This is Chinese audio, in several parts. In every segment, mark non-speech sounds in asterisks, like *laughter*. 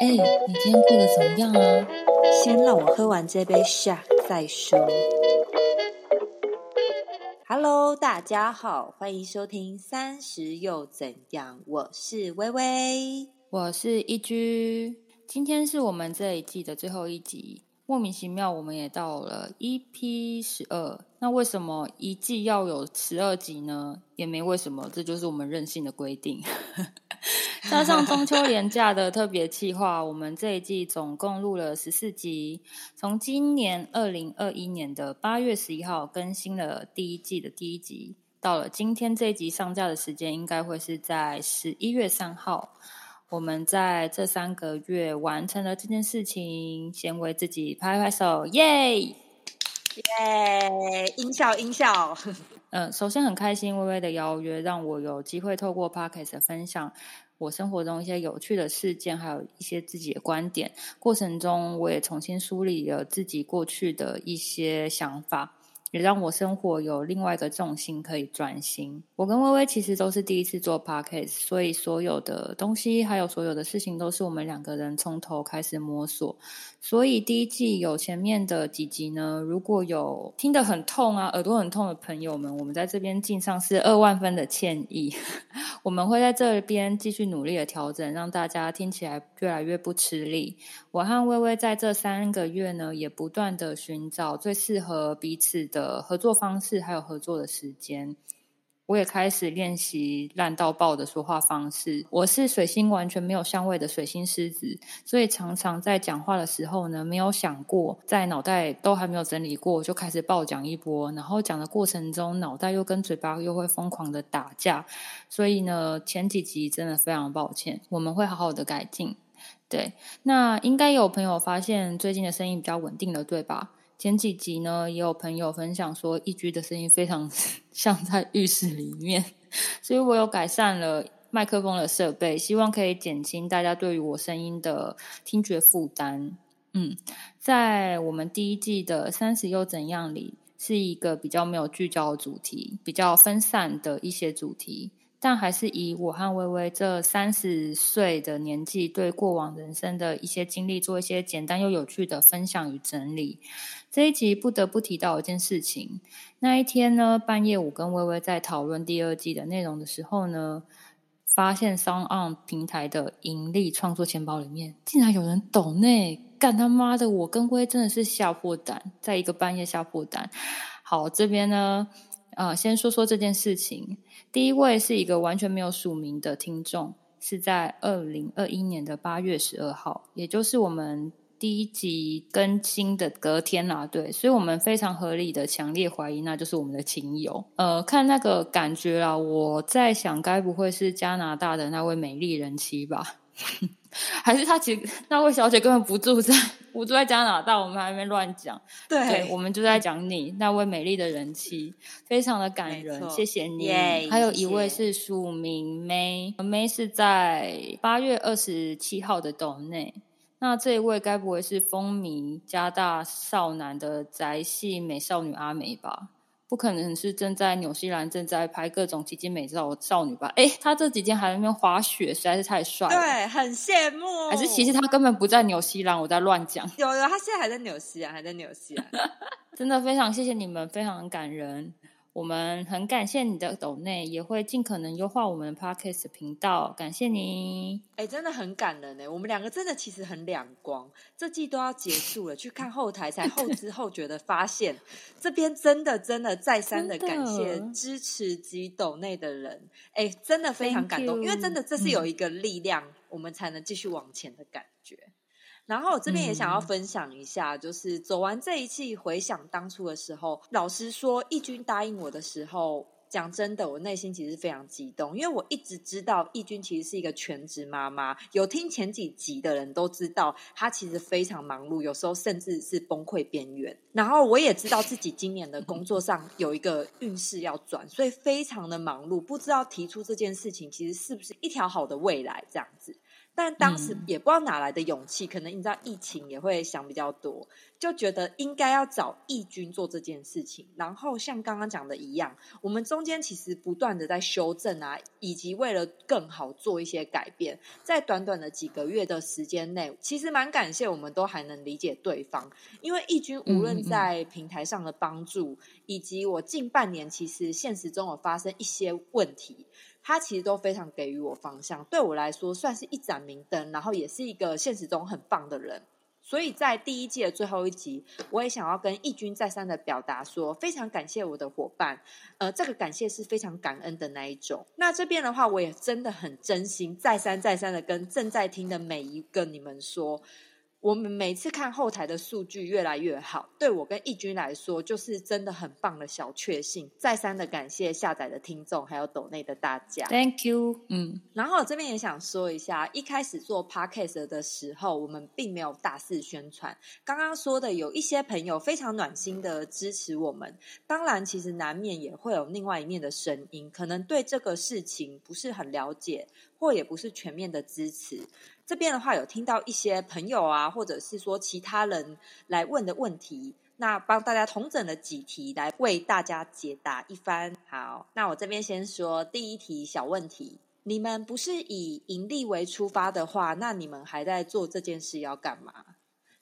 哎，你今天过得怎么样啊？先让我喝完这杯 shot 再说。Hello，大家好，欢迎收听《三十又怎样》，我是微微，我是一居。今天是我们这一季的最后一集，莫名其妙，我们也到了 EP 十二。那为什么一季要有十二集呢？也没为什么，这就是我们任性的规定。加上中秋连假的特别企划，我们这一季总共录了十四集。从今年二零二一年的八月十一号更新了第一季的第一集，到了今天这一集上架的时间，应该会是在十一月三号。我们在这三个月完成了这件事情，先为自己拍拍手，耶耶！音效音效。嗯，首先很开心微微的邀约，让我有机会透过 podcast 分享。我生活中一些有趣的事件，还有一些自己的观点，过程中我也重新梳理了自己过去的一些想法。也让我生活有另外一个重心可以专心。我跟微微其实都是第一次做 podcast，所以所有的东西还有所有的事情都是我们两个人从头开始摸索。所以第一季有前面的几集呢，如果有听得很痛啊、耳朵很痛的朋友们，我们在这边敬上是二万分的歉意。*laughs* 我们会在这边继续努力的调整，让大家听起来越来越不吃力。我和微微在这三个月呢，也不断的寻找最适合彼此的合作方式，还有合作的时间。我也开始练习烂到爆的说话方式。我是水星完全没有相位的水星狮子，所以常常在讲话的时候呢，没有想过，在脑袋都还没有整理过，就开始爆讲一波。然后讲的过程中，脑袋又跟嘴巴又会疯狂的打架。所以呢，前几集真的非常抱歉，我们会好好的改进。对，那应该有朋友发现最近的声音比较稳定了，对吧？前几集呢，也有朋友分享说，一居的声音非常 *laughs* 像在浴室里面，*laughs* 所以我有改善了麦克风的设备，希望可以减轻大家对于我声音的听觉负担。嗯，在我们第一季的三十又怎样里，是一个比较没有聚焦的主题，比较分散的一些主题。但还是以我和微微这三十岁的年纪，对过往人生的一些经历，做一些简单又有趣的分享与整理。这一集不得不提到一件事情。那一天呢，半夜我跟微微在讨论第二季的内容的时候呢，发现 s o n On 平台的盈利创作钱包里面，竟然有人抖内干他妈的！我跟微真的是吓破胆，在一个半夜吓破胆。好，这边呢。呃，先说说这件事情。第一位是一个完全没有署名的听众，是在二零二一年的八月十二号，也就是我们第一集更新的隔天啦。对，所以我们非常合理的强烈怀疑，那就是我们的亲友。呃，看那个感觉啦，我在想，该不会是加拿大的那位美丽人妻吧？*laughs* 还是他其实 *laughs* 那位小姐根本不住在，不住在加拿大，我们还没乱讲。对，我们就在讲你那位美丽的人妻，非常的感人，谢谢你。还有一位是署名 May，May 是在八月二十七号的岛内。那这一位该不会是风靡加大少男的宅系美少女阿美吧？不可能是正在纽西兰正在拍各种奇迹美照的少女吧？哎，他这几天还在那边滑雪，实在是太帅了。对，很羡慕。还是其实他根本不在纽西兰，我在乱讲。有有，他现在还在纽西兰，还在纽西兰。*laughs* 真的非常谢谢你们，非常感人。我们很感谢你的抖内，也会尽可能优化我们 podcast 频道。感谢你，哎，真的很感人呢。我们两个真的其实很两光，这季都要结束了，去看后台才后知后觉的发现，这边真的真的再三的感谢支持及抖内的人，哎，真的非常感动，因为真的这是有一个力量，我们才能继续往前的感觉。然后我这边也想要分享一下，就是走完这一季，回想当初的时候，老实说，义军答应我的时候，讲真的，我内心其实非常激动，因为我一直知道义军其实是一个全职妈妈，有听前几集的人都知道，她其实非常忙碌，有时候甚至是崩溃边缘。然后我也知道自己今年的工作上有一个运势要转，所以非常的忙碌，不知道提出这件事情其实是不是一条好的未来这样子。但当时也不知道哪来的勇气，可能你知道疫情也会想比较多，就觉得应该要找义军做这件事情。然后像刚刚讲的一样，我们中间其实不断的在修正啊，以及为了更好做一些改变，在短短的几个月的时间内，其实蛮感谢我们都还能理解对方，因为义军无论在平台上的帮助，以及我近半年其实现实中有发生一些问题。他其实都非常给予我方向，对我来说算是一盏明灯，然后也是一个现实中很棒的人。所以在第一季的最后一集，我也想要跟义军再三的表达说，非常感谢我的伙伴，呃，这个感谢是非常感恩的那一种。那这边的话，我也真的很真心，再三再三的跟正在听的每一个你们说。我们每次看后台的数据越来越好，对我跟义军来说，就是真的很棒的小确幸。再三的感谢下载的听众，还有抖内的大家，Thank you。嗯，然后我这边也想说一下，一开始做 Podcast 的时候，我们并没有大肆宣传。刚刚说的有一些朋友非常暖心的支持我们，当然其实难免也会有另外一面的声音，可能对这个事情不是很了解，或也不是全面的支持。这边的话有听到一些朋友啊，或者是说其他人来问的问题，那帮大家统整了几题来为大家解答一番。好，那我这边先说第一题小问题：你们不是以盈利为出发的话，那你们还在做这件事要干嘛？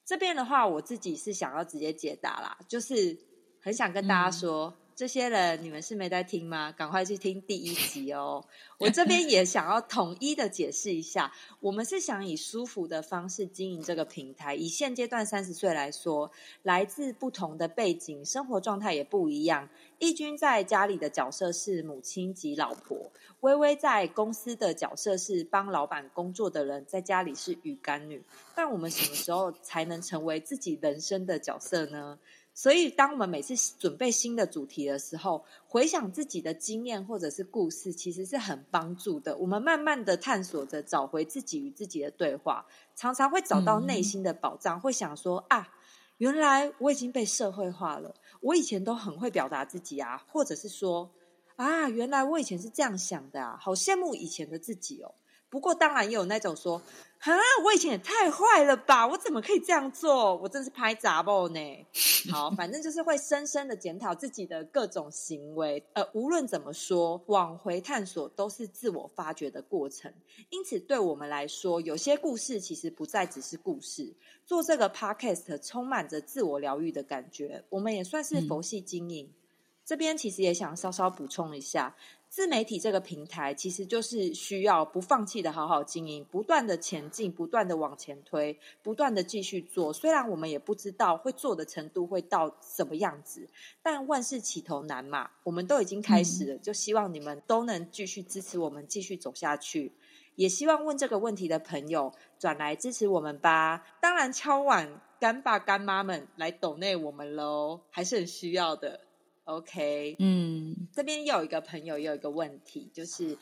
这边的话，我自己是想要直接解答啦，就是很想跟大家说。这些人，你们是没在听吗？赶快去听第一集哦！*laughs* 我这边也想要统一的解释一下，我们是想以舒服的方式经营这个平台。以现阶段三十岁来说，来自不同的背景，生活状态也不一样。义军在家里的角色是母亲及老婆，微微在公司的角色是帮老板工作的人，在家里是鱼干女。但我们什么时候才能成为自己人生的角色呢？所以，当我们每次准备新的主题的时候，回想自己的经验或者是故事，其实是很帮助的。我们慢慢的探索着，找回自己与自己的对话，常常会找到内心的宝藏。会想说啊，原来我已经被社会化了。我以前都很会表达自己啊，或者是说啊，原来我以前是这样想的啊，好羡慕以前的自己哦。不过，当然也有那种说。啊！我以前也太坏了吧！我怎么可以这样做？我真是拍杂报呢。好，反正就是会深深的检讨自己的各种行为。呃，无论怎么说，往回探索都是自我发掘的过程。因此，对我们来说，有些故事其实不再只是故事。做这个 podcast 充满着自我疗愈的感觉。我们也算是佛系经营。这边其实也想稍稍补充一下。自媒体这个平台，其实就是需要不放弃的好好经营，不断的前进，不断的往前推，不断的继续做。虽然我们也不知道会做的程度会到什么样子，但万事起头难嘛，我们都已经开始了，就希望你们都能继续支持我们，继续走下去。也希望问这个问题的朋友转来支持我们吧。当然，敲碗干爸干妈们来抖内我们喽，还是很需要的。OK，嗯，这边又有一个朋友有一个问题，就是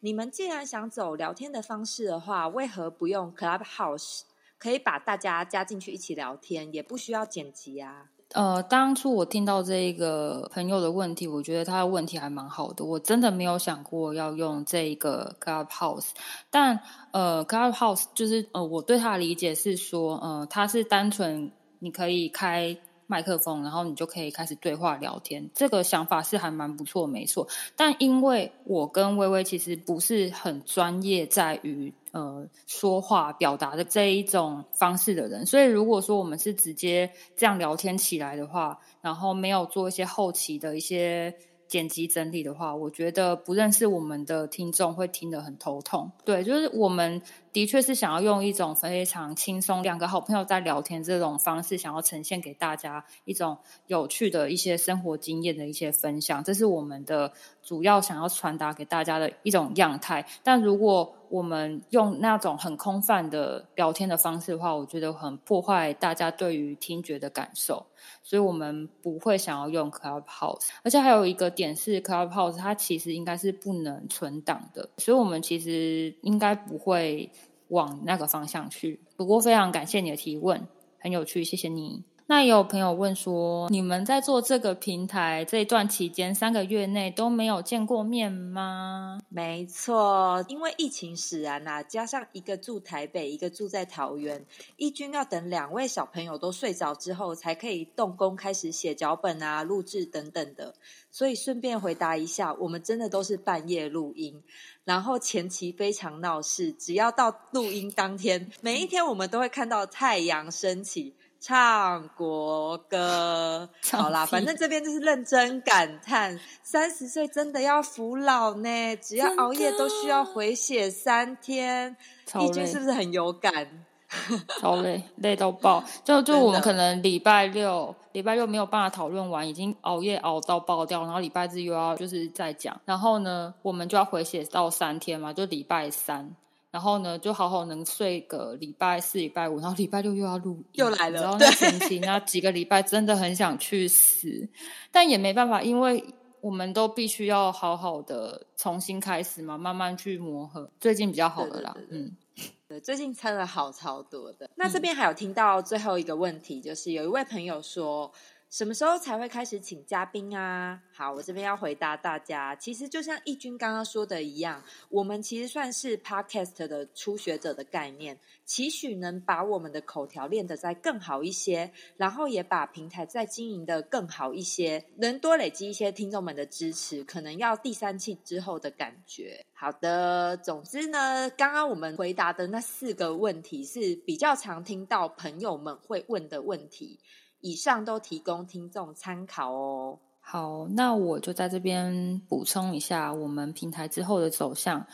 你们既然想走聊天的方式的话，为何不用 Clubhouse？可以把大家加进去一起聊天，也不需要剪辑啊。呃，当初我听到这个朋友的问题，我觉得他的问题还蛮好的。我真的没有想过要用这个 Clubhouse，但呃，Clubhouse 就是呃，我对他的理解是说，呃，它是单纯你可以开。麦克风，然后你就可以开始对话聊天。这个想法是还蛮不错，没错。但因为我跟微微其实不是很专业在于呃说话表达的这一种方式的人，所以如果说我们是直接这样聊天起来的话，然后没有做一些后期的一些。剪辑整理的话，我觉得不认识我们的听众会听得很头痛。对，就是我们的确是想要用一种非常轻松，两个好朋友在聊天这种方式，想要呈现给大家一种有趣的一些生活经验的一些分享，这是我们的主要想要传达给大家的一种样态。但如果我们用那种很空泛的聊天的方式的话，我觉得很破坏大家对于听觉的感受。所以我们不会想要用 Clubhouse，而且还有一个点是 Clubhouse 它其实应该是不能存档的，所以我们其实应该不会往那个方向去。不过非常感谢你的提问，很有趣，谢谢你。那也有朋友问说，你们在做这个平台这段期间，三个月内都没有见过面吗？没错，因为疫情使然呐，加上一个住台北，一个住在桃园，义军要等两位小朋友都睡着之后，才可以动工开始写脚本啊、录制等等的。所以顺便回答一下，我们真的都是半夜录音，然后前期非常闹事，只要到录音当天，每一天我们都会看到太阳升起。唱国歌，好啦，反正这边就是认真感叹，三十岁真的要服老呢，只要熬夜都需要回血三天。义军是不是很有感？*laughs* 超累，累到爆。就就我们可能礼拜六，礼拜六没有办法讨论完，已经熬夜熬到爆掉，然后礼拜日又要就是再讲，然后呢，我们就要回血到三天嘛，就礼拜三。然后呢，就好好能睡个礼拜四、礼拜五，然后礼拜六又要录，又来了。然后那前期那几个礼拜真的很想去死，但也没办法，因为我们都必须要好好的重新开始嘛，慢慢去磨合。最近比较好的啦，嗯，对，最近撑的好超多的。那这边还有听到最后一个问题，就是有一位朋友说。什么时候才会开始请嘉宾啊？好，我这边要回答大家。其实就像义军刚刚说的一样，我们其实算是 podcast 的初学者的概念，期许能把我们的口条练得再更好一些，然后也把平台再经营的更好一些，能多累积一些听众们的支持，可能要第三期之后的感觉。好的，总之呢，刚刚我们回答的那四个问题是比较常听到朋友们会问的问题。以上都提供听众参考哦。好，那我就在这边补充一下我们平台之后的走向。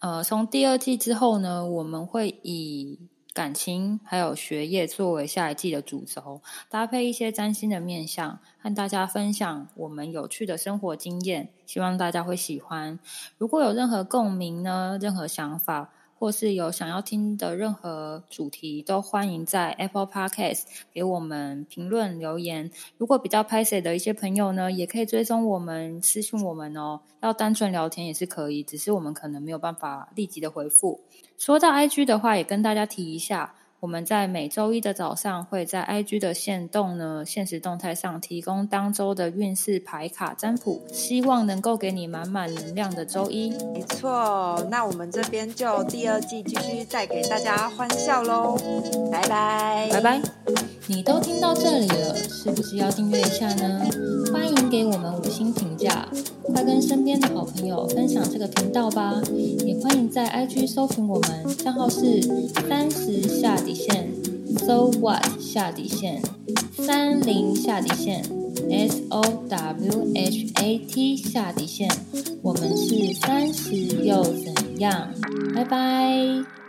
呃，从第二季之后呢，我们会以感情还有学业作为下一季的主轴，搭配一些占星的面相，和大家分享我们有趣的生活经验，希望大家会喜欢。如果有任何共鸣呢，任何想法。或是有想要听的任何主题，都欢迎在 Apple Podcast 给我们评论留言。如果比较拍 a 的一些朋友呢，也可以追踪我们私信我们哦。要单纯聊天也是可以，只是我们可能没有办法立即的回复。说到 IG 的话，也跟大家提一下。我们在每周一的早上会在 IG 的线动呢，现实动态上提供当周的运势牌卡占卜，希望能够给你满满能量的周一。没错，那我们这边就第二季继续带给大家欢笑喽，拜拜，拜拜。你都听到这里了，是不是要订阅一下呢？欢迎给我们五星评价，快跟身边的好朋友分享这个频道吧。也欢迎在 IG 搜寻我们，账号是三十下底线，So What 下底线三零下底线，S O W H A T 下底线。我们是三十又怎样？拜拜。